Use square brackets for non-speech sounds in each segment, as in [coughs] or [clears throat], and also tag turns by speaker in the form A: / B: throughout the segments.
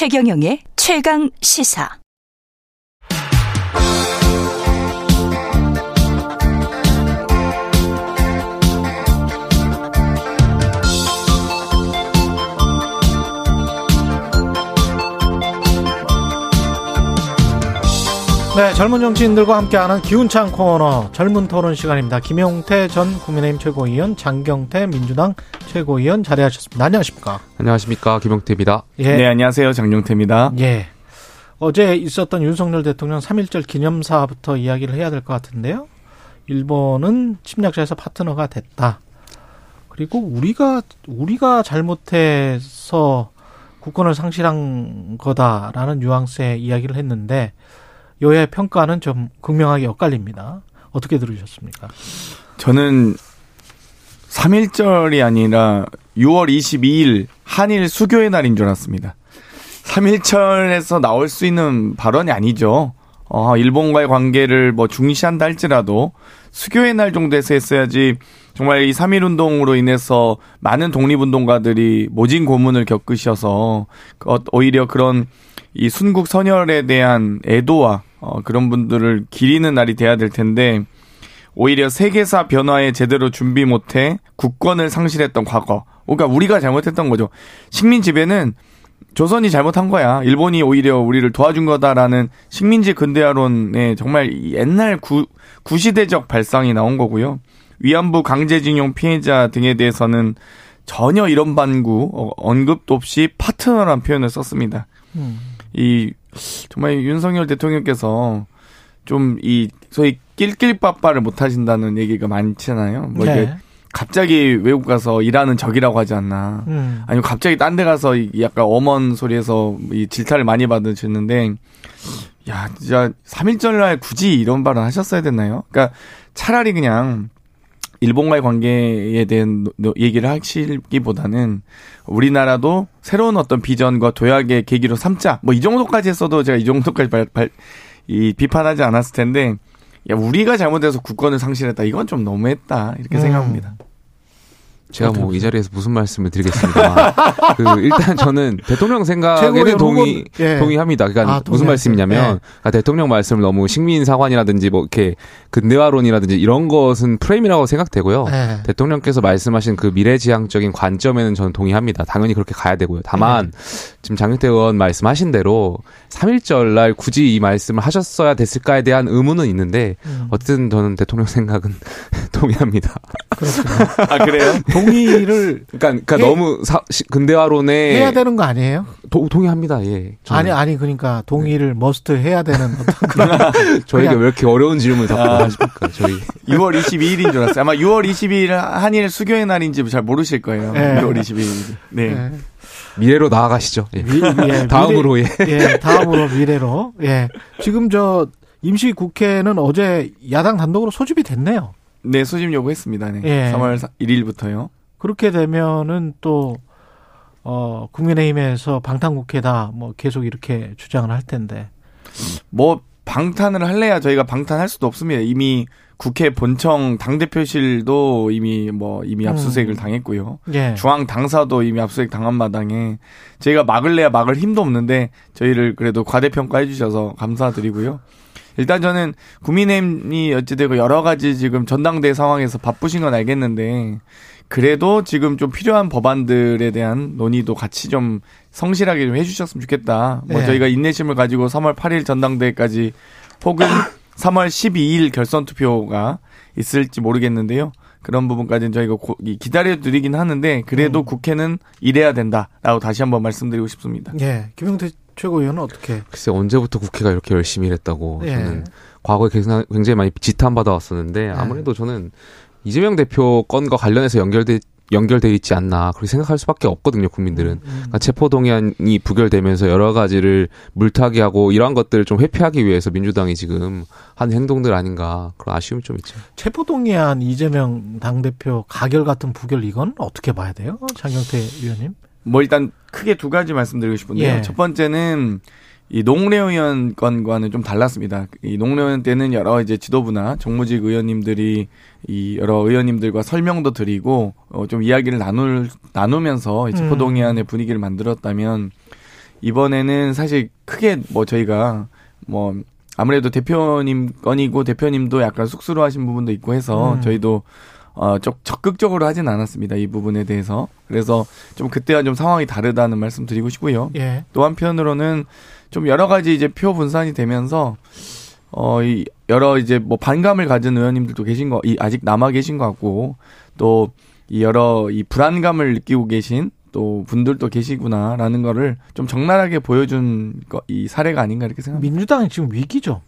A: 최경영의 최강 시사.
B: 네, 젊은 정치인들과 함께하는 기운찬 코너 젊은 토론 시간입니다. 김용태 전 국민의힘 최고위원, 장경태 민주당 최고위원 자리하셨습니다. 안녕하십니까?
C: 안녕하십니까 김용태입니다.
D: 예. 네, 안녕하세요 장경태입니다.
B: 예. 어제 있었던 윤석열 대통령 3.1절 기념사부터 이야기를 해야 될 것 같은데요. 일본은 침략자에서 파트너가 됐다. 그리고 우리가 우리가 잘못해서 국권을 상실한 거다라는 뉘앙스의 이야기를 했는데 여야의 평가는 좀 극명하게 엇갈립니다. 어떻게 들으셨습니까?
D: 저는 3.1절이 아니라 6월 22일 한일 수교의 날인 줄 알았습니다. 3.1절에서 나올 수 있는 발언이 아니죠. 어, 일본과의 관계를 뭐 중시한다 할지라도 수교의 날 정도에서 했어야지 정말 이 3.1 운동으로 인해서 많은 독립운동가들이 모진 고문을 겪으셔서 어, 오히려 그런 이 순국 선열에 대한 애도와 어, 그런 분들을 기리는 날이 돼야 될 텐데 오히려 세계사 변화에 제대로 준비 못해 국권을 상실했던 과거. 그러니까 우리가 잘못했던 거죠. 식민 지배는 조선이 잘못한 거야. 일본이 오히려 우리를 도와준 거다라는 식민지 근대화론에 정말 옛날 구, 구시대적 발상이 나온 거고요. 위안부 강제징용 피해자 등에 대해서는 전혀 이런 반구 어, 언급도 없이 파트너란 표현을 썼습니다. 음. 이 정말 윤석열 대통령께서 좀 이 소위 낄낄빠빠를 못 하신다는 얘기가 많잖아요. 뭐 네. 이게 갑자기 외국 가서 일하는 적이라고 하지 않나. 음. 아니면 갑자기 딴 데 가서 약간 엄한 소리에서 이 질타를 많이 받으셨는데 야, 진짜 3일절날 굳이 이런 발언 하셨어야 됐나요? 그러니까 차라리 그냥 일본과의 관계에 대한 얘기를 하시기보다는 우리나라도 새로운 어떤 비전과 도약의 계기로 삼자. 뭐 이 정도까지 했어도 제가 이 정도까지 발, 발, 이 비판하지 않았을 텐데, 야, 우리가 잘못해서 국권을 상실했다. 이건 좀 너무했다. 이렇게 음. 생각합니다.
C: 제가 뭐 이 자리에서 무슨 말씀을 드리겠습니다. [laughs] 그 일단 저는 대통령 생각에는 동의 예. 동의합니다. 그러니까 아, 무슨 말씀이냐면 예. 그러니까 대통령 말씀을 너무 식민 사관이라든지 뭐 이렇게 근대화론이라든지 이런 것은 프레임이라고 생각되고요. 예. 대통령께서 말씀하신 그 미래지향적인 관점에는 저는 동의합니다. 당연히 그렇게 가야 되고요. 다만 예. 지금 장윤태 의원 말씀하신 대로 3.1절 날 굳이 이 말씀을 하셨어야 됐을까에 대한 의문은 있는데 음. 어쨌든 저는 대통령 생각은 [laughs] 동의합니다.
D: 아 그래요? [laughs]
B: 동의를 [laughs]
C: 그러니까, 그러니까 해, 너무 사, 근대화론에
B: 해야 되는 거 아니에요?
C: 도, 동의합니다. 예.
B: 저는. 아니 아니 그러니까 동의를 머스트 해야 되는 어떤 [laughs] 그런
C: 저희가 왜 이렇게 어려운 질문을 [laughs] 자꾸 아, 하십니까? 저희
D: 6월 22일인 줄 알았어요. 아마 6월 22일 한일 수교의 날인지 잘 모르실 거예요. 네. 6월 22일. 네. 네.
C: 미래로 나아가시죠. 예. 미, 예,
B: 다음으로
C: 미래,
B: 예. 예. 다음으로 미래로. 예. 지금 저 임시 국회는 어제 야당 단독으로 소집이 됐네요.
D: 네, 소집 요구했습니다. 네. 예. 3월 1일부터요.
B: 그렇게 되면은 또 어, 국민의힘에서 방탄국회다 뭐 계속 이렇게 주장을 할 텐데.
D: 뭐 방탄을 할래야 저희가 방탄할 수도 없습니다. 이미 국회 본청 당대표실도 이미 뭐 이미 음. 압수수색을 음. 당했고요. 예. 중앙 당사도 이미 압수수색 당한 마당에 저희가 막을래야 막을 힘도 없는데 저희를 그래도 과대평가해 주셔서 감사드리고요. 일단 저는 국민의힘이 어찌되고 여러 가지 지금 전당대 상황에서 바쁘신 건 알겠는데 그래도 지금 좀 필요한 법안들에 대한 논의도 같이 좀 성실하게 좀 해주셨으면 좋겠다. 뭐 네. 저희가 인내심을 가지고 3월 8일 전당대회까지 혹은 [coughs] 3월 12일 결선 투표가 있을지 모르겠는데요. 그런 부분까지는 저희가 기다려드리긴 하는데 그래도 음. 국회는 이래야 된다라고 다시 한번 말씀드리고 싶습니다.
B: 예, 김영태 최고위원은 어떻게?
C: 글쎄 언제부터 국회가 이렇게 열심히 일했다고 예. 저는 과거에 굉장히 많이 지탄 받아왔었는데 예. 아무래도 저는 이재명 대표 건과 관련해서 연결돼 연결돼 있지 않나 그렇게 생각할 수밖에 없거든요 국민들은 음, 음. 그러니까 체포동의안이 부결되면서 여러 가지를 물타기 하고 이러한 것들을 좀 회피하기 위해서 민주당이 지금 한 행동들 아닌가 그런 아쉬움이 좀 있죠
B: 체포동의안 이재명 당 대표 가결 같은 부결 이건 어떻게 봐야 돼요 장경태 의원님
D: 뭐 일단 크게 두 가지 말씀드리고 싶은데요. 예. 첫 번째는 이 농례 의원 건과는 좀 달랐습니다. 이 농례 의원 때는 여러 이제 지도부나 정무직 의원님들이 이 여러 의원님들과 설명도 드리고 어좀 이야기를 나눌 나누면서 이제 음. 포동의안의 분위기를 만들었다면 이번에는 사실 크게 뭐 저희가 뭐 아무래도 대표님 건이고 대표님도 약간 쑥스러워하신 부분도 있고 해서 음. 저희도 어, 적, 적극적으로 하진 않았습니다. 이 부분에 대해서. 그래서 좀 그때와 좀 상황이 다르다는 말씀 드리고 싶고요. 예. 또 한편으로는 좀 여러 가지 이제 표 분산이 되면서 어, 이 여러 이제 뭐 반감을 가진 의원님들도 계신 거, 이 아직 남아 계신 것 같고 또 이 여러 이 불안감을 느끼고 계신 또 분들도 계시구나라는 거를 좀 적나라하게 보여준 거, 이 사례가 아닌가 이렇게 생각합니다.
B: 민주당은 지금 위기죠.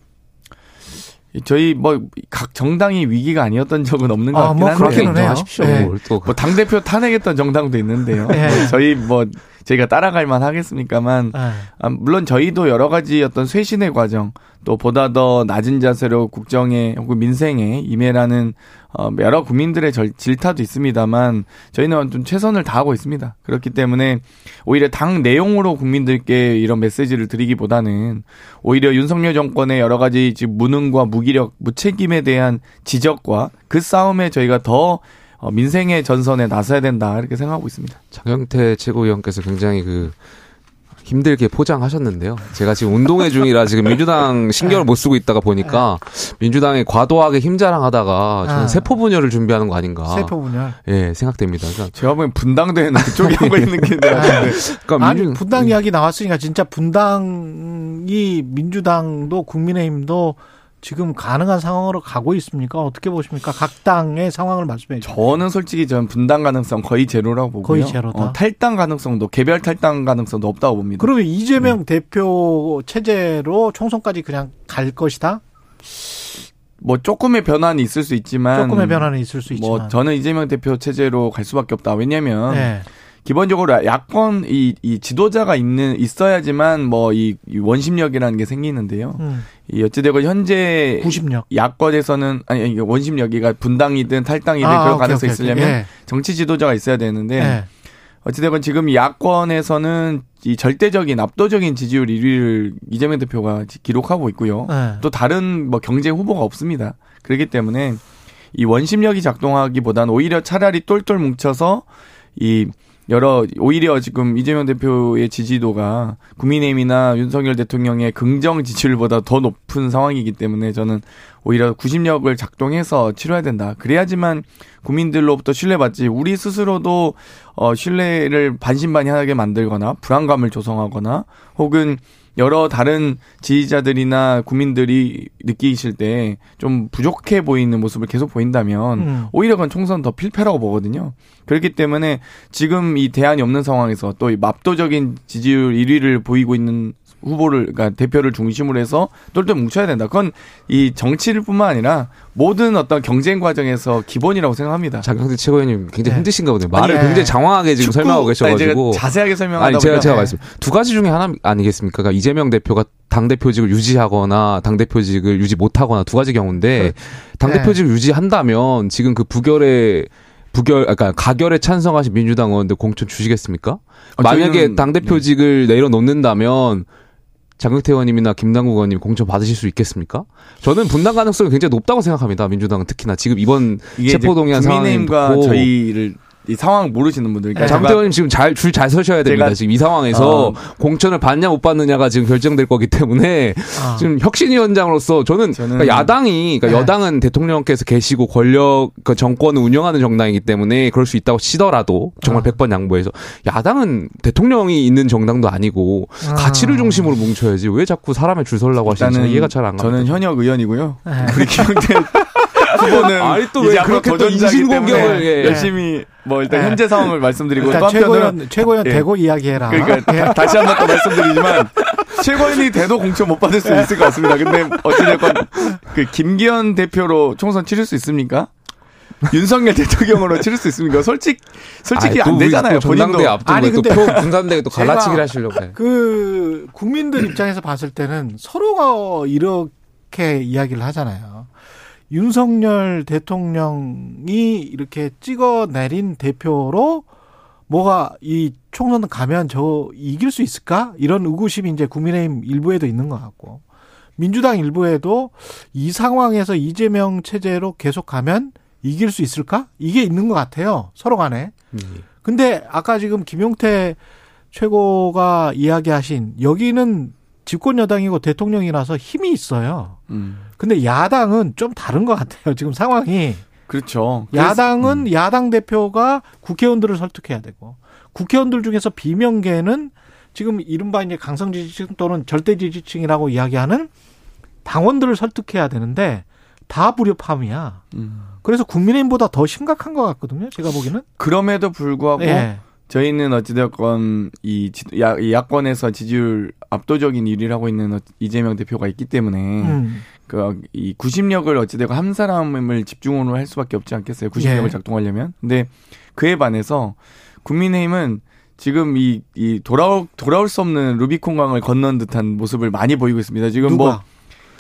D: 저희 뭐 각 정당이 위기가 아니었던 적은 없는 것 아, 같긴 뭐 한데
C: 인정하십시오. 네.
D: 뭐당 대표 탄핵했던 정당도 있는데요. 네. 저희 뭐 저희가 따라갈만 하겠습니까만 네. 아, 물론 저희도 여러 가지 어떤 쇄신의 과정 또 보다 더 낮은 자세로 국정에 혹은 민생에 임해라는 어, 여러 국민들의 절, 질타도 있습니다만 저희는 좀 최선을 다하고 있습니다. 그렇기 때문에 오히려 당 내용으로 국민들께 이런 메시지를 드리기보다는 오히려 윤석열 정권의 여러 가지 지금 무능과 무기력, 무책임에 대한 지적과 그 싸움에 저희가 더 어, 민생의 전선에 나서야 된다 이렇게 생각하고 있습니다.
C: 장영태 최고위원께서 굉장히 그 힘들게 포장하셨는데요. 제가 지금 운동회 중이라 지금 민주당 신경을 못 쓰고 있다가 보니까 민주당이 과도하게 힘자랑하다가 저는 아. 세포 분열을 준비하는 거 아닌가.
B: 세포 분열.
C: 예, 생각됩니다.
D: 그러니까 제가 보면 분당대회는 그쪽에 하고 있는 게 같은데.
B: 그러니까 아니, 민주... 분당 이야기 나왔으니까 진짜 분당이 민주당도 국민의힘도 지금 가능한 상황으로 가고 있습니까? 어떻게 보십니까? 각 당의 상황을 말씀해 주세요.
D: 저는 솔직히 저는 분당 가능성 거의 제로라고 보고요.
B: 거의 제로다.
D: 어, 탈당 가능성도 개별 탈당 가능성도 없다고 봅니다.
B: 그러면 이재명 네. 대표 체제로 총선까지 그냥 갈 것이다?
D: 뭐 조금의 변화는 있을 수 있지만
B: 조금의 변화는 있을
D: 수뭐
B: 있지만
D: 뭐 저는 이재명 대표 체제로 갈 수밖에 없다. 왜냐면 네. 기본적으로 야권 이, 이 지도자가 있는 있어야지만 뭐 이 원심력이라는 게 생기는데요. 음. 이 어찌되건 현재
B: 구심력
D: 야권에서는 아니 원심력이가 분당이든 탈당이든 아, 그런 오케이, 가능성이 오케이, 있으려면 오케이. 예. 정치 지도자가 있어야 되는데 예. 어찌되건 지금 야권에서는 이 절대적인 압도적인 지지율 1위를 이재명 대표가 기록하고 있고요. 예. 또 다른 뭐 경제 후보가 없습니다. 그렇기 때문에 이 원심력이 작동하기보다는 오히려 차라리 똘똘 뭉쳐서 이 여러 오히려 지금 이재명 대표의 지지도가 국민의힘이나 윤석열 대통령의 긍정 지지율보다 더 높은 상황이기 때문에 저는 오히려 구심력을 작동해서 치러야 된다. 그래야지만 국민들로부터 신뢰받지. 우리 스스로도 어 신뢰를 반신반의하게 만들거나 불안감을 조성하거나 혹은 여러 다른 지지자들이나 국민들이 느끼실 때 좀 부족해 보이는 모습을 계속 보인다면 음. 오히려 그건 총선 더 필패라고 보거든요. 그렇기 때문에 지금 이 대안이 없는 상황에서 또 이 압도적인 지지율 1위를 보이고 있는 후보를 그러니까 대표를 중심으로 해서 똘똘 뭉쳐야 된다. 그건 이 정치를 뿐만 아니라 모든 어떤 경쟁 과정에서 기본이라고 생각합니다.
C: 장경태 최고위원님 굉장히 네. 힘드신가 보네요. 말을 아니, 굉장히 장황하게 지금 설명하고 계셔가지고
D: 자세하게 설명하다
C: 아니 제가 제가 말씀 두 가지 중에 하나 아니겠습니까? 그러니까 이재명 대표가 당 대표직을 유지하거나 당 대표직을 유지 못하거나 두 가지 경우인데 당 대표직을 네. 유지한다면 지금 그 부결에 부결, 그러니까 가결에 찬성하신 민주당 의원들 공천 주시겠습니까? 아, 만약에 당 대표직을 네. 내려놓는다면 장경태 의원님이나 김남국 의원님 공천 받으실 수 있겠습니까? 저는 분당 가능성이 굉장히 높다고 생각합니다. 민주당은 특히나 지금 이번 체포동의안 상황이
D: 고 저희를 이 상황 모르시는 분들.
C: 그러니까 장대원님 지금 잘 줄 잘 서셔야 됩니다. 지금 이 상황에서 어. 공천을 받냐 못 받느냐가 지금 결정될 거기 때문에 어. 지금 혁신위원장으로서 저는, 저는 그러니까 야당이 그러니까 네. 여당은 대통령께서 계시고 권력 그 정권을 운영하는 정당이기 때문에 그럴 수 있다고 치더라도 정말 어. 100번 양보해서 야당은 대통령이 있는 정당도 아니고 어. 가치를 중심으로 뭉쳐야지 왜 자꾸 사람의 줄 서려고 하시는지 이해가 잘 안
D: 가요. 저는 현역 의원이고요. 네. 우리 김영태 후보는 아니 또 왜 그렇게 또 인신공격을 예. 열심히 뭐 일단 네. 현재 상황을 말씀드리고
B: 일단 최고위원 예. 대고 이야기해라.
D: 그러니까 예. 다시 한번더 말씀드리지만 [laughs] 최고위원이 대도 공천 못 받을 수 있을 것 같습니다. 근데 어찌됐건 그 김기현 대표로 총선 치를 수 있습니까? 윤석열 대통령으로 치를 수 있습니까? 솔직 솔직히 아니, 안 되잖아요.
C: 본인도 아니 근데 표 분산되게 또 갈라치기를 하시려고 해.
B: 그 국민들 입장에서 봤을 때는 서로가 이렇게 이야기를 하잖아요. 윤석열 대통령이 이렇게 찍어내린 대표로 뭐가 이 총선 가면 저 이길 수 있을까? 이런 의구심이 이제 국민의힘 일부에도 있는 것 같고 민주당 일부에도 이 상황에서 이재명 체제로 계속 가면 이길 수 있을까? 이게 있는 것 같아요. 서로 간에. 음. 근데 아까 지금 김용태 최고가 이야기하신 여기는 집권 여당이고 대통령이라서 힘이 있어요. 음. 근데 야당은 좀 다른 것 같아요. 지금 상황이.
D: 그렇죠.
B: 야당은 음. 야당 대표가 국회의원들을 설득해야 되고 국회의원들 중에서 비명계는 지금 이른바 이제 강성 지지층 또는 절대 지지층이라고 이야기하는 당원들을 설득해야 되는데 다 불협화음이야. 음. 그래서 국민의힘보다 더 심각한 것 같거든요. 제가 보기에는.
D: 그럼에도 불구하고 예. 저희는 어찌됐건 이 야, 야권에서 지지율 압도적인 1위를 하고 있는 어, 이재명 대표가 있기 때문에 음. 그이 구심력을 어찌되고 한 사람을 집중으로 할 수밖에 없지 않겠어요. 구심력을 예. 작동하려면. 근데 그에 반해서 국민의힘은 지금 이, 이 돌아올, 돌아올 수 없는 루비콘강을 건넌 듯한 모습을 많이 보이고 있습니다. 지금 뭐
B: 누가? 뭐.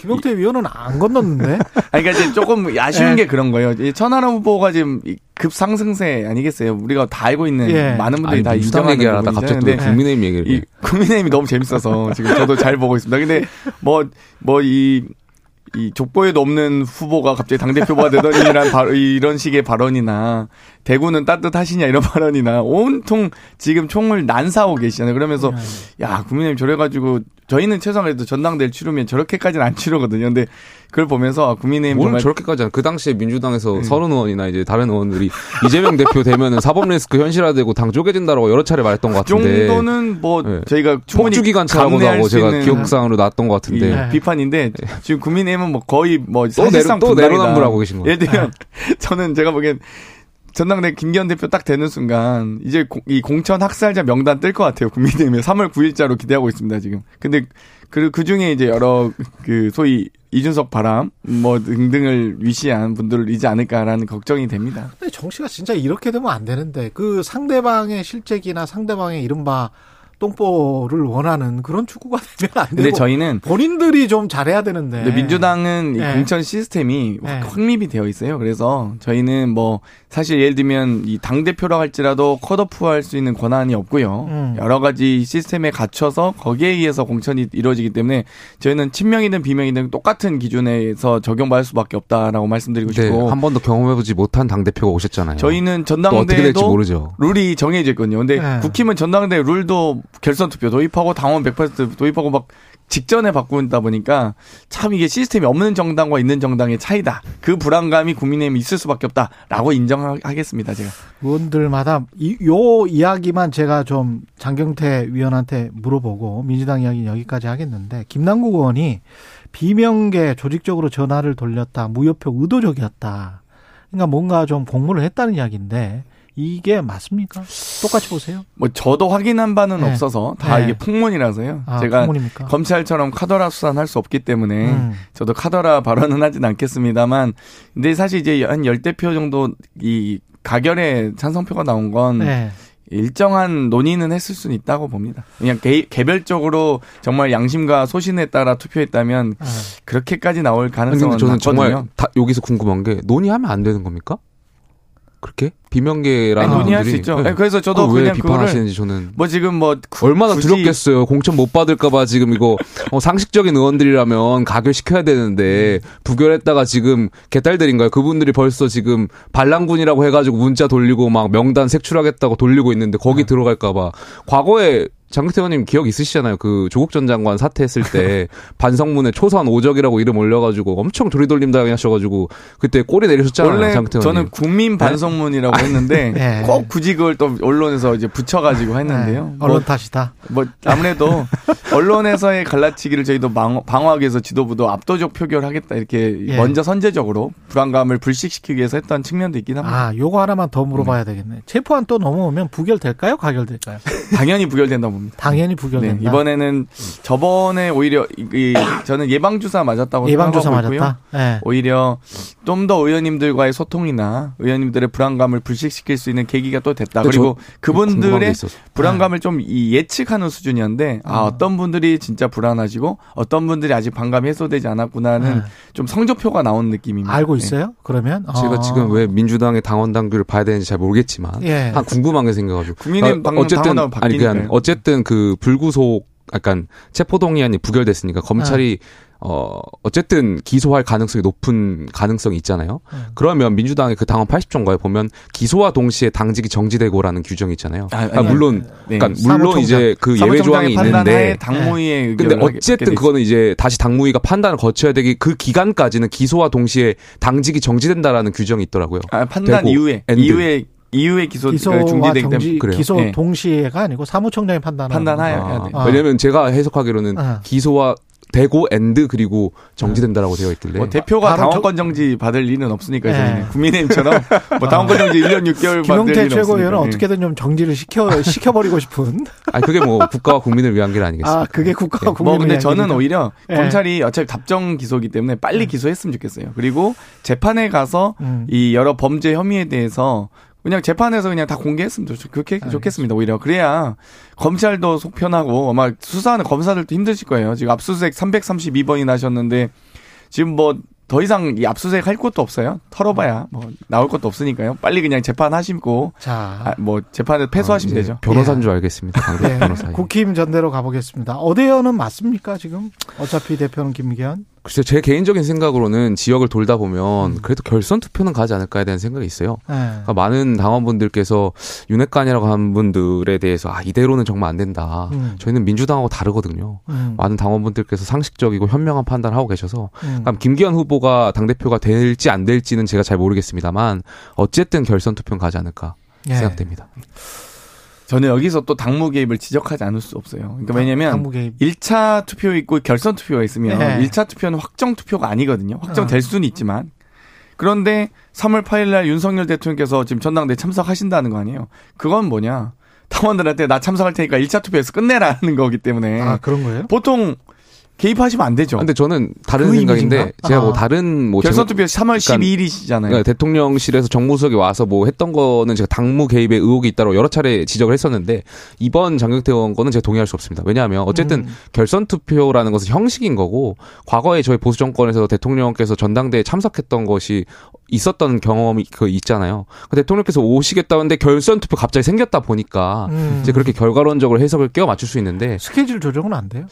B: 김용태 위원은 안 건넜는데? [laughs]
D: 아니, 그러니까 이제 조금 아쉬운 네. 게 그런 거예요. 천하람 후보가 지금 급상승세 아니겠어요? 우리가 다 알고 있는 예. 많은 분들이 아니, 다 인정하는
C: 얘기하다 갑자기 또 국민의힘 얘기를. 이
D: 국민의힘이 너무 재밌어서 지금 저도 잘 보고 있습니다. 근데 뭐, 뭐, 이, 이 족보에도 없는 후보가 갑자기 당대표가 되더니란 바, 이런 식의 발언이나 대구는 따뜻하시냐 이런 발언이나 온통 지금 총을 난사하고 계시잖아요. 그러면서 네. 야 국민의힘 저래가지고 저희는 최소한 그래도 전당대회 치르면 저렇게까지는 안 치르거든요. 근데 그걸 보면서 국민의힘
C: 정말 저렇게까지 그 당시에 민주당에서 음. 서른 의원이나 이제 다른 의원들이 이재명 대표 되면은 사법 리스크 현실화되고 당 쪼개진다라고 여러 차례 말했던 것 같은데
D: 그 정도는 뭐 네. 저희가
C: 총주 기관차라고도 하고 제가 기억상으로 나왔던 것 같은데
D: 네. 비판인데 지금 국민의힘은 뭐 거의 뭐 사실상
C: 또, 내로, 또 내로남불하고 계신 거예요.
D: 예를 들면 [laughs] 저는 제가 보기엔 전당대 김기현 대표 딱 되는 순간 이제 이 공천 학살자 명단 뜰 것 같아요. 국민의힘에 3월 9일자로 기대하고 있습니다 지금. 근데 그, 그 중에 이제 여러 그 소위 이준석 바람 뭐 등등을 위시한 분들이지 않을까라는 걱정이 됩니다.
B: 근데 정치가 진짜 이렇게 되면 안 되는데 그 상대방의 실책이나 상대방의 이른바 똥볼을 원하는 그런 축구가 [laughs] 되면 안 되고.
D: 근데 저희는
B: 본인들이 좀 잘해야 되는데.
D: 민주당은 네. 공천 시스템이 네. 확립이 되어 있어요. 그래서 저희는 뭐 사실 예를 들면 이 당 대표라 할지라도 컷오프할 수 있는 권한이 없고요. 음. 여러 가지 시스템에 갖춰서 거기에 의해서 공천이 이루어지기 때문에 저희는 친명이든 비명이든 똑같은 기준에서 적용받을 수밖에 없다라고 말씀드리고 네, 싶고
C: 한 번도 경험해보지 못한 당 대표가 오셨잖아요.
D: 저희는 전당대회도 룰이 정해져 있거든요. 근데 네. 국힘은 전당대회 룰도 결선 투표 도입하고 당원 100% 도입하고 막 직전에 바꾼다 보니까 참 이게 시스템이 없는 정당과 있는 정당의 차이다. 그 불안감이 국민의힘이 있을 수밖에 없다라고 인정하겠습니다. 제가
B: 의원들마다 이, 요 이야기만 제가 좀 장경태 위원한테 물어보고 민주당 이야기 여기까지 하겠는데 김남국 의원이 비명계 조직적으로 전화를 돌렸다 무효표 의도적이었다. 그러니까 뭔가 좀 공모를 했다는 이야기인데 이게 맞습니까? 똑같이 보세요.
D: 뭐 저도 확인한 바는 네. 없어서 다 네. 이게 풍문이라서요. 아, 제가 풍문입니까? 검찰처럼 카더라 수사는 할 수 없기 때문에 음. 저도 카더라 발언은 하진 않겠습니다,만 근데 사실 이제 한 열대 표 정도 이 가결에 찬성표가 나온 건 네. 일정한 논의는 했을 수는 있다고 봅니다. 그냥 개, 개별적으로 정말 양심과 소신에 따라 투표했다면 아. 그렇게까지 나올 가능성은 저는
C: 낮거든요. 정말 다 여기서 궁금한 게 논의하면 안 되는 겁니까? 그렇게 비명계라는
D: 아니, 논의할 수 있죠. 네. 그래서 저도
C: 왜 비판하시는지 저는
D: 뭐 지금 뭐
C: 얼마나 굳이... 두렵겠어요. 공천 못 받을까봐 지금 이거 어, 상식적인 의원들이라면 가결 시켜야 되는데 부결했다가 지금 개딸들인가요? 그분들이 벌써 지금 반란군이라고 해가지고 문자 돌리고 막 명단 색출하겠다고 돌리고 있는데 거기 네. 들어갈까봐 과거에 장기태 의원님 기억 있으시잖아요. 그 조국 전 장관 사퇴했을 때 [laughs] 반성문에 초선 오적이라고 이름 올려가지고 엄청 조리돌림 당하셔가지고 그때 꼬리 내리셨잖아요. 원래 장기태
D: 의원님. 저는 국민 네? 반성문이라고 네? 했는데 [laughs] 네. 꼭 굳이 그걸 또 언론에서 이제 붙여가지고 했는데요. 네.
B: 언론 뭐, 탓이다.
D: 뭐 아무래도 [laughs] 언론에서의 갈라치기를 저희도 방어하기 위해서 지도부도 압도적 표결하겠다 이렇게 예. 먼저 선제적으로 불안감을 불식시키기 위해서 했던 측면도 있긴 합니다.
B: 아, 요거 하나만 더 물어봐야 되겠네. 체포안 또 넘어오면 부결될까요? 가결될까요?
D: 당연히 부결된다고 봅니다.
B: 당연히 부결된다.
D: 네, 이번에는 저번에 오히려 이, 저는 예방 주사 맞았다고 예방 주사 맞았다. 네. 오히려 좀 더 의원님들과의 소통이나 의원님들의 불안감을 불식시킬 수 있는 계기가 또 됐다. 그리고 그분들의 불안감을 좀 예측하는 수준이었는데 아 음. 어떤 분들이 진짜 불안하시고 어떤 분들이 아직 반감이 해소되지 않았구나는 네. 좀 성적표가 나온 느낌입니다.
B: 알고 네. 있어요? 네. 그러면
C: 제가 아. 지금 왜 민주당의 당원 당규를 봐야 되는지 잘 모르겠지만 예. 한 궁금한 게 생겨가지고
D: 국민의힘 아, 어쨌든 아니
C: 그냥 어쨌든 그 불구속 약간 체포동의안이 부결됐으니까 검찰이 네. 어, 어쨌든 기소할 가능성이 높은 가능성이 있잖아요. 음. 그러면 민주당의 그 당원 80조인가에 보면 기소와 동시에 당직이 정지되고라는 규정이 있잖아요. 아, 그러니까 물론, 네. 그러니까 물론 이제 그 예외 조항이 있는데.
D: 당무위의
C: 네. 근데 어쨌든 그거는 이제 다시 당무위가 판단을 거쳐야 되기 그 기간까지는 기소와 동시에 당직이 정지된다라는 규정이 있더라고요.
D: 아, 판단 이후에. and. 이후에 이후에 기소
B: 기소가 중지되기 때문에 그래요. 기소 네. 동시에가 아니고 사무총장이 판단
D: 판단해야 아,
C: 아. 왜냐면 제가 해석하기로는 아. 기소와 되고 and 그리고 정지된다라고 되어 있길래
D: 뭐 대표가 당원권 정지 받을 리는 없으니까 네. 국민의힘처럼 뭐 당원권 정지 1년 6개월
B: 받을 리는 최고위원은 네. 어떻게든 좀 정지를 시켜 시켜버리고 싶은.
C: 아니 그게 뭐 국가와 국민을 위한 길 아니겠습니까?
B: 아 그게 국가와 네. 국민을 뭐
D: 근데 저는 길이죠? 오히려 네. 검찰이 어차피 답정 기소기 때문에 빨리 네. 기소했으면 좋겠어요. 그리고 재판에 가서 음. 이 여러 범죄 혐의에 대해서 그냥 재판에서 그냥 다 공개했으면 좋, 그렇게 아, 좋겠습니다. 오히려 그래야 검찰도 속 편하고 아마 수사하는 검사들도 힘드실 거예요. 지금 압수수색 332번이 나셨는데 지금 뭐 더 이상 이 압수수색 할 것도 없어요. 털어봐야 뭐 나올 것도 없으니까요. 빨리 그냥 재판하시고 자, 아, 뭐 재판을 패소하시면 아, 되죠.
C: 변호사인 예. 줄 알겠습니다. [laughs] 네. 변호사.
B: 국힘 전대로 가보겠습니다. 어대현은 맞습니까 지금? 어차피 대표는 김기현.
C: 글쎄 제 개인적인 생각으로는 지역을 돌다 보면 음. 그래도 결선 투표는 가지 않을까에 대한 생각이 있어요. 네. 그러니까 많은 당원분들께서 윤핵관이라고 한 분들에 대해서 아 이대로는 정말 안 된다. 음. 저희는 민주당하고 다르거든요. 음. 많은 당원분들께서 상식적이고 현명한 판단을 하고 계셔서 음. 그럼 김기현 후보가 당 대표가 될지 안 될지는 제가 잘 모르겠습니다만 어쨌든 결선 투표는 가지 않을까 네. 생각됩니다.
D: 저는 여기서 또 당무 개입을 지적하지 않을 수 없어요. 그러니까 왜냐면 1차 투표 있고 결선 투표가 있으면 네. 1차 투표는 확정 투표가 아니거든요. 확정될 어. 수는 있지만 그런데 3월 8일 날 윤석열 대통령께서 지금 전당대 참석하신다는 거 아니에요. 그건 뭐냐? 당원들한테 나 참석할 테니까 1차 투표에서 끝내라는 거기 때문에
B: 아, 그런 거예요?
D: 보통 개입하시면 안 되죠.
C: 근데 저는 다른 그 생각인데 이미진가? 제가 뭐 아. 뭐 다른 뭐
D: 결선 투표 3월 12일이시잖아요.
C: 그러니까 대통령실에서 정무수석이 와서 뭐 했던 거는 제가 당무 개입의 의혹이 있다고 여러 차례 지적을 했었는데 이번 장경태 의원 거는 제가 동의할 수 없습니다. 왜냐하면 어쨌든 음. 결선 투표라는 것은 형식인 거고 과거에 저희 보수 정권에서 대통령께서 전당대에 참석했던 것이 있었던 경험이 그 있잖아요. 그 대통령께서 오시겠다는데 결선 투표 갑자기 생겼다 보니까 음. 이제 그렇게 결과론적으로 해석을 끼워 맞출 수 있는데
B: 스케줄 조정은 안 돼요?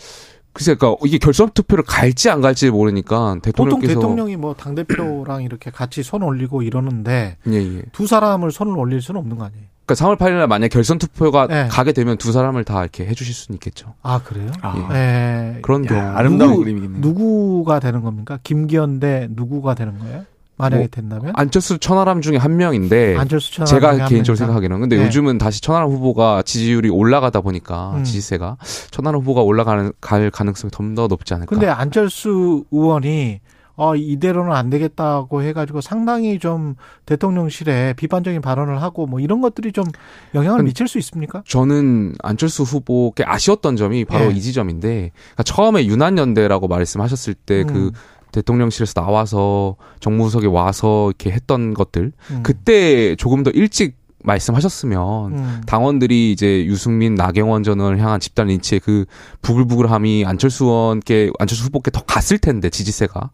C: 글쎄, 그러니까 이게 결선 투표를 갈지 안 갈지 모르니까 대통령께서
B: 보통 대통령이 뭐 당 대표랑 이렇게 같이 손 올리고 이러는데 예, 예. 두 사람을 손을 올릴 수는 없는 거 아니에요?
C: 그러니까 3월 8일 날 만약 결선 투표가 네. 가게 되면 두 사람을 다 이렇게 해주실 수는 있겠죠.
B: 아 그래요?
C: 아. 예. 네. 그런 경우
D: 아름다운 그림이겠네요.
B: 누구가 되는 겁니까? 김기현 대 누구가 되는 거예요? 만약에 뭐 된다면
C: 안철수 천하람 중에 한 명인데 안철수 천하람 제가 개인적으로 생각하기는 근데 네. 요즘은 다시 천하람 후보가 지지율이 올라가다 보니까 음. 지지세가 천하람 후보가 올라가는 갈 가능성이 좀 더 높지 않을까.
B: 근데 안철수 의원이 어, 이대로는 안 되겠다고 해가지고 상당히 좀 대통령실에 비판적인 발언을 하고 뭐 이런 것들이 좀 영향을 미칠 수 있습니까?
C: 저는 안철수 후보께 아쉬웠던 점이 바로 네. 이 지점인데 그러니까 처음에 유난연대라고 말씀하셨을 때그 음. 대통령실에서 나와서 정무수석에 와서 이렇게 했던 것들 음. 그때 조금 더 일찍 말씀하셨으면 음. 당원들이 이제 유승민 나경원 전 의원을 향한 집단 린치의 그 부글부글함이 안철수 의원께 안철수 후보께 더 갔을 텐데 지지세가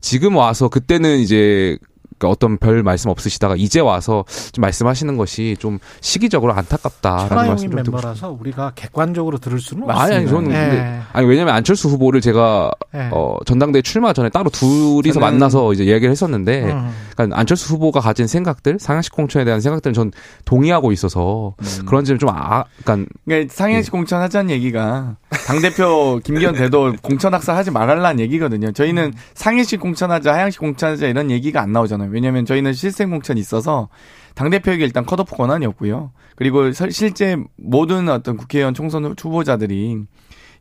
C: 지금 와서 그때는 이제 그러니까 어떤 별 말씀 없으시다가 이제 와서 좀 말씀하시는 것이 좀 시기적으로 안타깝다라는 말씀 좀
B: 멤버라서 우리가 객관적으로 들을 수는
C: 없습니다. 아니, 아니 저는 네. 아니 왜냐면 안철수 후보를 제가 네. 어 전당대 출마 전에 따로 둘이서 만나서 이제 얘기를 했었는데 음. 그러니까 안철수 후보가 가진 생각들 상향식 공천에 대한 생각들은 전 동의하고 있어서 음. 그런 점좀 아, 그러니까,
D: 그러니까 상향식 예. 공천 하자는 얘기가 당 대표 [laughs] 김기현 대도 공천 학살 하지 말라는 얘기거든요. 저희는 음. 상향식 공천하자 하향식 공천하자 이런 얘기가 안 나오잖아요. 왜냐하면 저희는 실생 공천이 있어서 당 대표에게 일단 컷오프 권한이 없고요. 그리고 실제 모든 어떤 국회의원 총선 후보자들이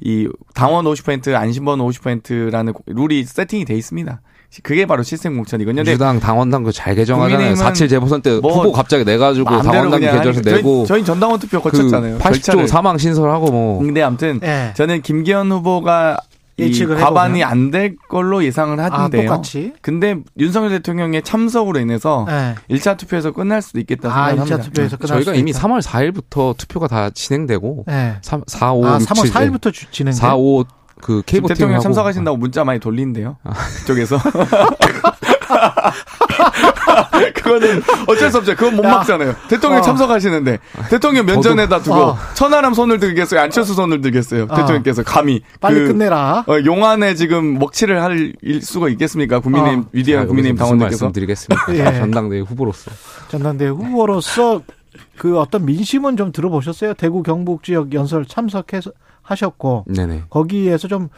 D: 이 당원 50% 안심번 50%라는 룰이 세팅이 돼 있습니다. 그게 바로 실생 공천이거든요.
C: 민주당 당원당 그잘 개정하잖아요. 4.7 재보선 때 뭐 후보 갑자기 내가지고 당원당 개정해서 내고
D: 저희, 전당원 투표 거쳤잖아요.
C: 그 80조 사망 신설하고 뭐.
D: 근데 아무튼 네. 저는 김기현 후보가 이 과반이 안 될 걸로 예상을 하던데요. 아, 똑같이? 근데 윤석열 대통령의 참석으로 인해서 네. 1차 투표에서 끝날 수도 있겠다 아, 생각합니다. 1차
B: 투표에서 끝날
C: 저희가 이미 있다. 3월 4일부터 투표가 다 진행되고 네. 3, 4, 5,
B: 아, 6, 3월 4일부터 진행
C: 4, 5, 그 케이블
D: 대통령 참석하신다고 문자 많이 돌린대요. 아. 그쪽에서. [laughs] [laughs] 그거는 어쩔 수 없죠. 그건 못 야. 막잖아요. 대통령 어. 참석하시는데 대통령 면전에다 두고 어. 천하람 손을 들겠어요. 안철수 손을 들겠어요. 어. 대통령께서 감히
B: 빨리 그, 끝내라.
D: 어, 용안에 지금 먹칠을 할 수가 있겠습니까? 국민의힘 어. 위대한 국민의힘 당원들께서
C: 말씀드리겠습니다. 예. 전당대회 후보로서
B: 전당대회 후보로서 그 어떤 민심은 좀 들어보셨어요? 대구 경북 지역 연설 참석해서 하셨고 네네. 거기에서 좀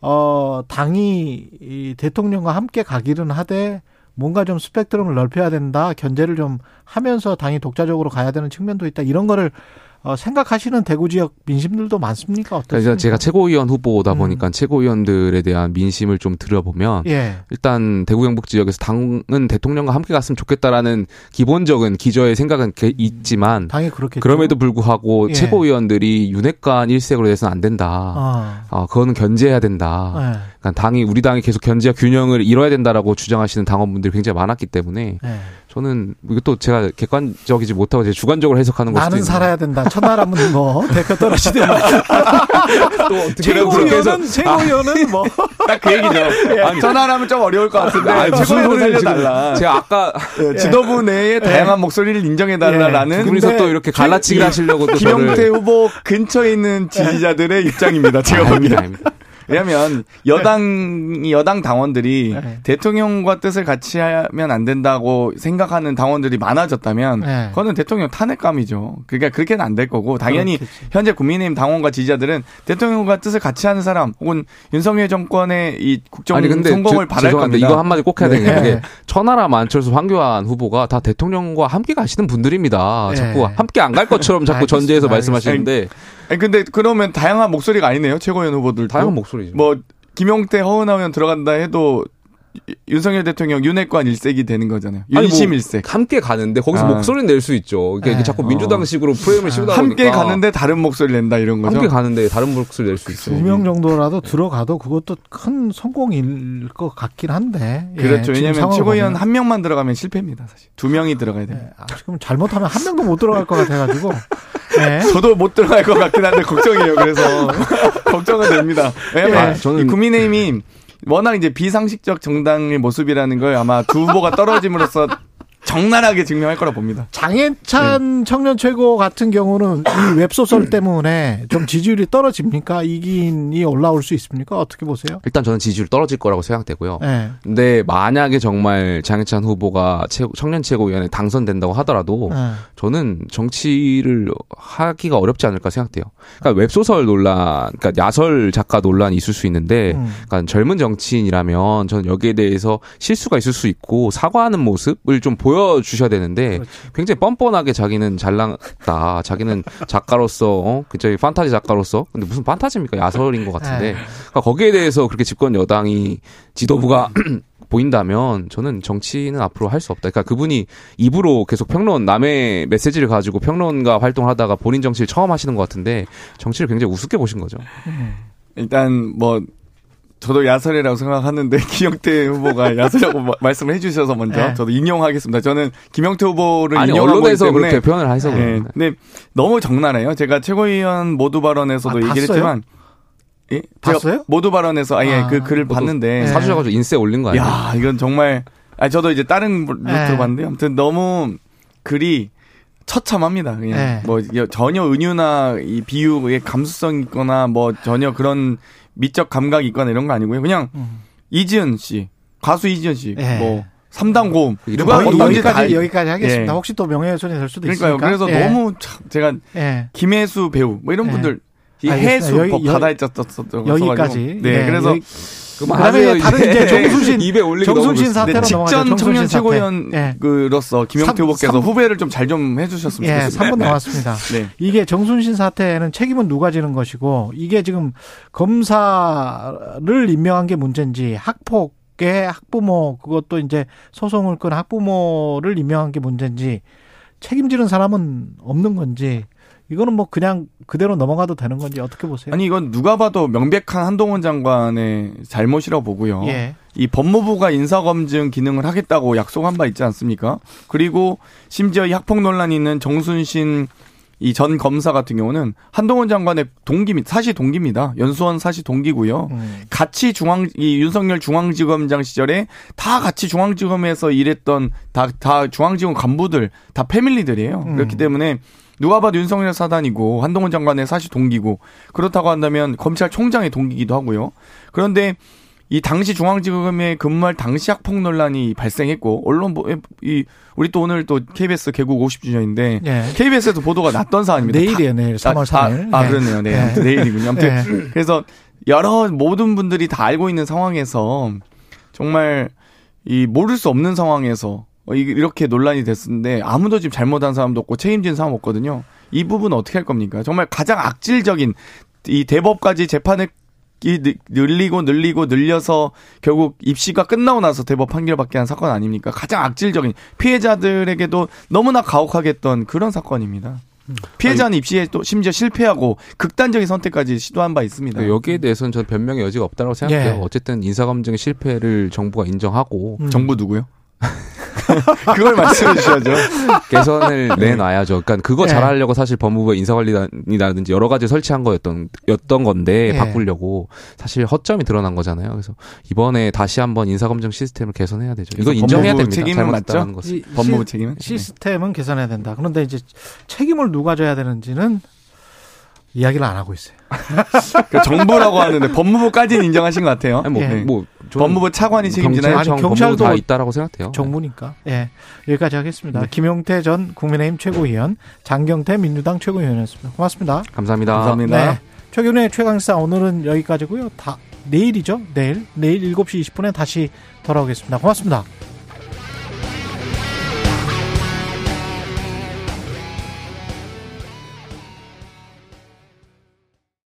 B: 어, 당이 이 대통령과 함께 가기는 하되 뭔가 좀 스펙트럼을 넓혀야 된다. 견제를 좀 하면서 당이 독자적으로 가야 되는 측면도 있다. 이런 거를 어, 생각하시는 대구 지역 민심들도 많습니까? 어떻습니까? 그러니까
C: 제가 최고위원 후보다 음. 보니까 음. 최고위원들에 대한 민심을 좀 들어보면 예. 일단 대구 경북 지역에서 당은 대통령과 함께 갔으면 좋겠다라는 기본적인 기저의 생각은 있지만
B: 당이 그렇겠죠.
C: 그럼에도 불구하고 예. 최고위원들이 윤핵관 일색으로 돼서는 안 된다. 아. 어, 그거는 견제해야 된다. 예. 그러니까 당이 우리 당이 계속 견제와 균형을 이뤄야 된다라고 주장하시는 당원분들이 굉장히 많았기 때문에 예. 저는 이것도 제가 객관적이지 못하고 제 주관적으로 해석하는
B: 것도 나는 살아야 된다. 천하람은 뭐 대표 떨어지든 [laughs] 또 최고위원은 최고위원은 아. [laughs] 뭐딱
D: 그 얘기죠. 예. 아니, 천하람은 좀 어려울 것 같은데 아니, 최고위원 살려달라.
C: 제가 아까
D: 예. 지도부 내에 예. 다양한 목소리를 인정해 달라라는
C: 그래서 또 이렇게 갈라치기 하시려고 또
D: 김영태 후보 근처에 있는 지지자들의 입장입니다. 제가 보기에는. 왜냐하면 여당 여당 당원들이 네. 대통령과 뜻을 같이 하면 안 된다고 생각하는 당원들이 많아졌다면 네. 그거는 대통령 탄핵감이죠. 그러니까 그렇게는 안 될 거고 당연히 그렇겠지. 현재 국민의힘 당원과 지지자들은 대통령과 뜻을 같이 하는 사람 혹은 윤석열 정권의 이 국정 아니, 근데 성공을 주, 바랄 겁니다.
C: 이거 한마디 꼭 해야 되는 게 네. 천하람 안철수 황교안 후보가 다 대통령과 함께 가시는 분들입니다. 네. 자꾸 함께 안 갈 것처럼 자꾸 전제해서 말씀하시는데
D: 아니 근데 그러면 다양한 목소리가 아니네요 최고위원 후보들
C: 다양한 목소리죠.
D: 뭐 김용태 허은하 의원 들어간다 해도 윤석열 대통령 윤핵관 일색이 되는 거잖아요. 윤심 뭐 일색.
C: 함께 가는데 거기서 아. 목소리를 낼수 있죠. 이게 네. 자꾸 민주당식으로 프레임을 아. 씌우다
D: 함께 보니까. 가는데 다른 목소리 낸다 이런 거죠.
C: 함께 가는데 다른 목소리 낼 수 있어요.
B: 두 명 정도라도 들어가도 그것도 큰 성공일 것 같긴 한데.
D: 예, 그렇죠. 예, 왜냐하면 최고위원 한 명만 들어가면 실패입니다. 사실 두 명이 들어가야 돼요. 예,
B: 아, 지금 잘못하면 한 명도 못 들어갈 것 같아가지고.
D: 네. [laughs] 저도 못 들어갈 것 같긴 한데 걱정이에요. 그래서 [laughs] 걱정은 됩니다. 왜냐면 아, 저는 국민의힘이 워낙 이제 비상식적 정당의 모습이라는 걸 아마 두 후보가 떨어짐으로써 적나라하게 증명할 거라 봅니다.
B: 장해찬 네. 청년 최고 같은 경우는 이 [coughs] 웹소설 때문에 좀 지지율이 떨어집니까? 이긴이 올라올 수 있습니까? 어떻게 보세요?
C: 일단 저는 지지율 떨어질 거라고 생각되고요. 네. 근데 만약에 정말 장해찬 후보가 최고, 청년 최고위원회 당선된다고 하더라도 네. 저는 정치를 하기가 어렵지 않을까 생각돼요. 그러니까 웹소설 논란, 그러니까 야설 작가 논란이 있을 수 있는데, 음. 그러니까 젊은 정치인이라면 저는 여기에 대해서 실수가 있을 수 있고 사과하는 모습을 좀 보여 보여주셔야 되는데 그렇지. 굉장히 뻔뻔하게 자기는 잘났다. 자기는 작가로서 어? 굉장히 판타지 작가로서 근데 무슨 판타지입니까? 야설인 것 같은데 네. 그러니까 거기에 대해서 그렇게 집권 여당이 지도부가 [clears throat] 보인다면 저는 정치는 앞으로 할 수 없다. 그러니까 그분이 입으로 계속 평론 남의 메시지를 가지고 평론가 활동하다가 본인 정치를 처음 하시는 것 같은데 정치를 굉장히 우습게 보신 거죠.
D: 일단 뭐 저도 야설이라고 생각하는데 [laughs] 김영태 후보가 야설이라고 말씀을 해주셔서 먼저 네. 저도 인용하겠습니다. 저는 김영태 후보를 아니,
C: 언론에서 때문에 그렇게 표현을 하셔서 네.
D: 근데 너무 적나라해요. 제가 최고위원 모두 발언에서도 아, 얘기를 했지만
B: 예? 봤어요?
D: 모두 발언에서 아예 아, 그 글을 봤는데
C: 네. 사주셔가지고 인쇄 올린 거 아니에요?
D: 야 이건 정말 아 저도 이제 다른 루트로 봤는데 아무튼 너무 글이 처참합니다. 그냥 네. 뭐 전혀 은유나 이 비유의 감수성 있거나 뭐 전혀 그런 미적 감각이 있거나 이런 거 아니고요. 그냥 음. 이지은 씨, 가수 이지은 씨, 예. 뭐 3단 고음
B: 누가 여기까지 여기까지 하겠습니다. 예. 혹시 또 명예훼손이 될 수도
D: 그러니까요.
B: 있으니까.
D: 그래서 예. 너무 참 제가 예. 김혜수 배우 뭐 이런 예. 분들 이 해수 여기, 바다에 쪘었던
B: 여기까지.
D: 네, 그래서 여기,
B: 그다음에 다른 이제 정순신 [laughs] 입에 올리기 정순신 사태로
D: 직전 청년 최고위원으로서 예. 김영태 후보께서 후배를 좀 잘좀 좀 해주셨으면 예, 좋겠습니다.
B: 3분 남았습니다. 네. 이게 정순신 사태는 책임은 누가 지는 것이고 이게 지금 검사를 임명한 게 문제인지 학폭 의 학부모 그것도 이제 소송을 끈 학부모를 임명한 게 문제인지 책임지는 사람은 없는 건지 이거는 뭐 그냥 그대로 넘어가도 되는 건지 어떻게 보세요?
D: 아니 이건 누가 봐도 명백한 한동훈 장관의 잘못이라고 보고요. 예. 이 법무부가 인사검증 기능을 하겠다고 약속한 바 있지 않습니까? 그리고 심지어 이 학폭 논란이 있는 정순신 이 전 검사 같은 경우는 한동훈 장관의 동기 사시 동기입니다. 연수원 사시 동기고요. 음. 같이 중앙 이 윤석열 중앙지검장 시절에 다 같이 중앙지검에서 일했던 다다 중앙지검 간부들 다 패밀리들이에요. 음. 그렇기 때문에 누가 봐도 윤석열 사단이고 한동훈 장관의 사시 동기고 그렇다고 한다면 검찰총장의 동기기도 하고요. 그런데 이 당시 중앙지검에 근무할 당시 학폭 논란이 발생했고 언론 뭐, 이 우리 또 오늘 또 KBS 개국 50주년인데 네. KBS에도 보도가 났던 사안입니다.
B: 내일이에요, 내일 3월 3일.
D: 아, 아, 그렇네요. 네. 네. [laughs] 내일이군요. 아무튼 네. 그래서 여러 모든 분들이 다 알고 있는 상황에서 정말 이 모를 수 없는 상황에서 이렇게 논란이 됐는데 아무도 지금 잘못한 사람도 없고 책임진 사람 없거든요. 이 부분 어떻게 할 겁니까? 정말 가장 악질적인 이 대법까지 재판을 이 늘리고 늘리고 늘려서 결국 입시가 끝나고 나서 대법 판결받게 한 사건 아닙니까? 가장 악질적인 피해자들에게도 너무나 가혹하게 했던 그런 사건입니다. 피해자는 입시에 또 심지어 실패하고 극단적인 선택까지 시도한 바 있습니다.
C: 여기에 대해서는 저는 변명의 여지가 없다고 생각해요. 예. 어쨌든 인사검증 실패를 정부가 인정하고
D: 음. 정부 누구요? [laughs] [laughs] 그걸 말씀해 주셔야죠.
C: 개선을 네. 내놔야죠. 그러니까 그거 네. 잘하려고 사실 법무부의 인사관리단이라든지 여러 가지 설치한 거였던 였던 건데 네. 바꾸려고 사실 허점이 드러난 거잖아요. 그래서 이번에 다시 한번 인사검증 시스템을 개선해야 되죠. 이거 인정해야 됩니다.
D: 책임은 맞죠? 법무부 책임은
B: 시스템은 개선해야 된다. 그런데 이제 책임을 누가 져야 되는지는 이야기를 안 하고 있어요.
D: 그 정부라고 하는데 법무부까지는 인정하신 것 같아요. 아니, 뭐, 예. 뭐 법무부 차관이 책임지나요?
C: 경찰청, 경찰도 다 있다라고 생각해요.
B: 정부니까. 예. 여기까지 하겠습니다. 네. 김용태 전 국민의힘 최고위원, 장경태 민주당 최고위원이었습니다. 고맙습니다.
C: 감사합니다.
D: 감사합니다. 네.
B: 최근의 최강사 오늘은 여기까지고요. 다 내일이죠. 내일 내일 7시 20분에 다시 돌아오겠습니다. 고맙습니다.